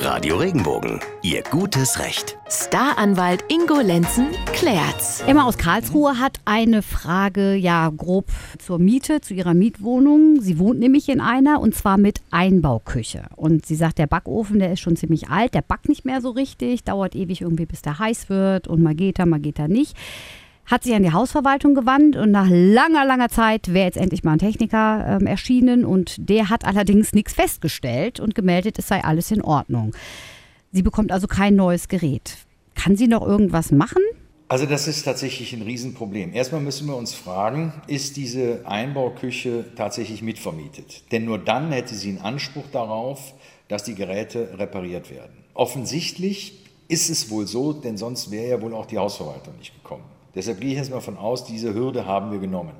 Radio Regenbogen, Ihr gutes Recht. Staranwalt Ingo Lenzen klärt's. Emma aus Karlsruhe hat eine Frage, ja, grob zur Miete, zu ihrer Mietwohnung. Sie wohnt nämlich in einer und zwar mit Einbauküche. Und sie sagt, der Backofen, der ist schon ziemlich alt, der backt nicht mehr so richtig, dauert ewig irgendwie, bis der heiß wird und mal geht er, mal geht er nicht hat sich an die Hausverwaltung gewandt und nach langer, langer Zeit wäre jetzt endlich mal ein Techniker ähm, erschienen und der hat allerdings nichts festgestellt und gemeldet, es sei alles in Ordnung. Sie bekommt also kein neues Gerät. Kann sie noch irgendwas machen? Also das ist tatsächlich ein Riesenproblem. Erstmal müssen wir uns fragen, ist diese Einbauküche tatsächlich mitvermietet? Denn nur dann hätte sie einen Anspruch darauf, dass die Geräte repariert werden. Offensichtlich ist es wohl so, denn sonst wäre ja wohl auch die Hausverwaltung nicht gekommen. Deshalb gehe ich jetzt mal von aus, diese Hürde haben wir genommen.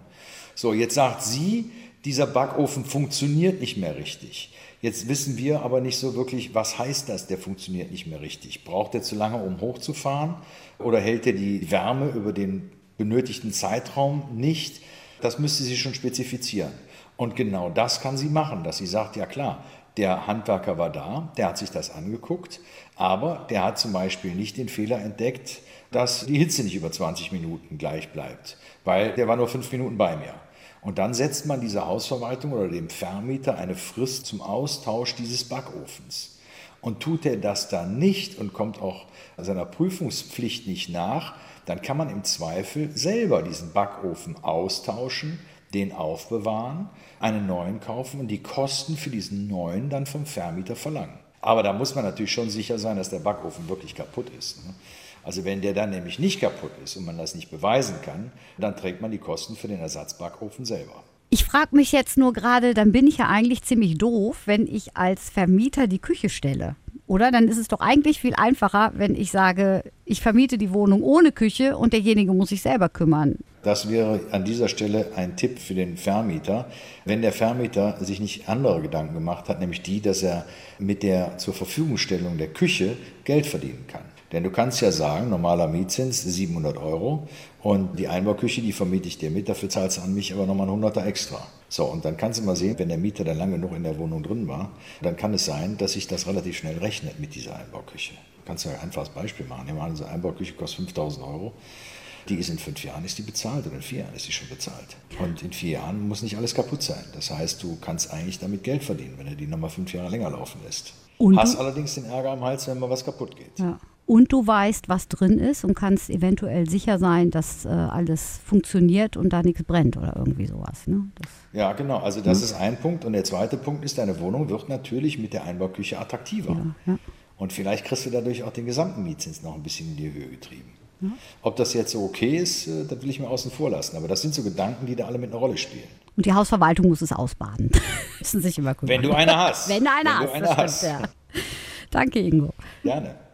So, jetzt sagt sie, dieser Backofen funktioniert nicht mehr richtig. Jetzt wissen wir aber nicht so wirklich, was heißt das, der funktioniert nicht mehr richtig. Braucht er zu lange, um hochzufahren? Oder hält er die Wärme über den benötigten Zeitraum nicht? Das müsste sie schon spezifizieren. Und genau das kann sie machen, dass sie sagt, ja klar, der Handwerker war da, der hat sich das angeguckt, aber der hat zum Beispiel nicht den Fehler entdeckt, dass die Hitze nicht über 20 Minuten gleich bleibt, weil der war nur fünf Minuten bei mir. Und dann setzt man dieser Hausverwaltung oder dem Vermieter eine Frist zum Austausch dieses Backofens. Und tut er das dann nicht und kommt auch seiner Prüfungspflicht nicht nach, dann kann man im Zweifel selber diesen Backofen austauschen, den aufbewahren, einen neuen kaufen und die Kosten für diesen neuen dann vom Vermieter verlangen. Aber da muss man natürlich schon sicher sein, dass der Backofen wirklich kaputt ist. Ne? Also wenn der dann nämlich nicht kaputt ist und man das nicht beweisen kann, dann trägt man die Kosten für den Ersatzbackofen selber. Ich frage mich jetzt nur gerade, dann bin ich ja eigentlich ziemlich doof, wenn ich als Vermieter die Küche stelle. Oder? Dann ist es doch eigentlich viel einfacher, wenn ich sage, ich vermiete die Wohnung ohne Küche und derjenige muss sich selber kümmern. Das wäre an dieser Stelle ein Tipp für den Vermieter, wenn der Vermieter sich nicht andere Gedanken gemacht hat, nämlich die, dass er mit der zur Verfügungstellung der Küche Geld verdienen kann. Denn du kannst ja sagen, normaler Mietzins 700 Euro und die Einbauküche, die vermiete ich dir mit, dafür zahlst du an mich aber nochmal ein 100er extra. So, und dann kannst du mal sehen, wenn der Mieter dann lange genug in der Wohnung drin war, dann kann es sein, dass sich das relativ schnell rechnet mit dieser Einbauküche. Du kannst ja ein einfaches Beispiel machen. Nehmen wir an, diese Einbauküche kostet 5000 Euro. Die ist in fünf Jahren ist die bezahlt oder in vier Jahren ist sie schon bezahlt. Und in vier Jahren muss nicht alles kaputt sein. Das heißt, du kannst eigentlich damit Geld verdienen, wenn du die nochmal fünf Jahre länger laufen lässt. Und Hast allerdings den Ärger am Hals, wenn mal was kaputt geht. Ja und du weißt, was drin ist und kannst eventuell sicher sein, dass äh, alles funktioniert und da nichts brennt oder irgendwie sowas. Ne? Das, ja, genau. Also das ja. ist ein Punkt. Und der zweite Punkt ist, deine Wohnung wird natürlich mit der Einbauküche attraktiver. Ja, ja. Und vielleicht kriegst du dadurch auch den gesamten Mietzins noch ein bisschen in die Höhe getrieben. Ob das jetzt so okay ist, äh, das will ich mir außen vor lassen. Aber das sind so Gedanken, die da alle mit einer Rolle spielen. Und die Hausverwaltung muss es ausbaden. Müssen sich immer Wenn du eine hast. Wenn du eine Wenn hast. Du eine hast. Stimmt, Danke, Ingo. Gerne.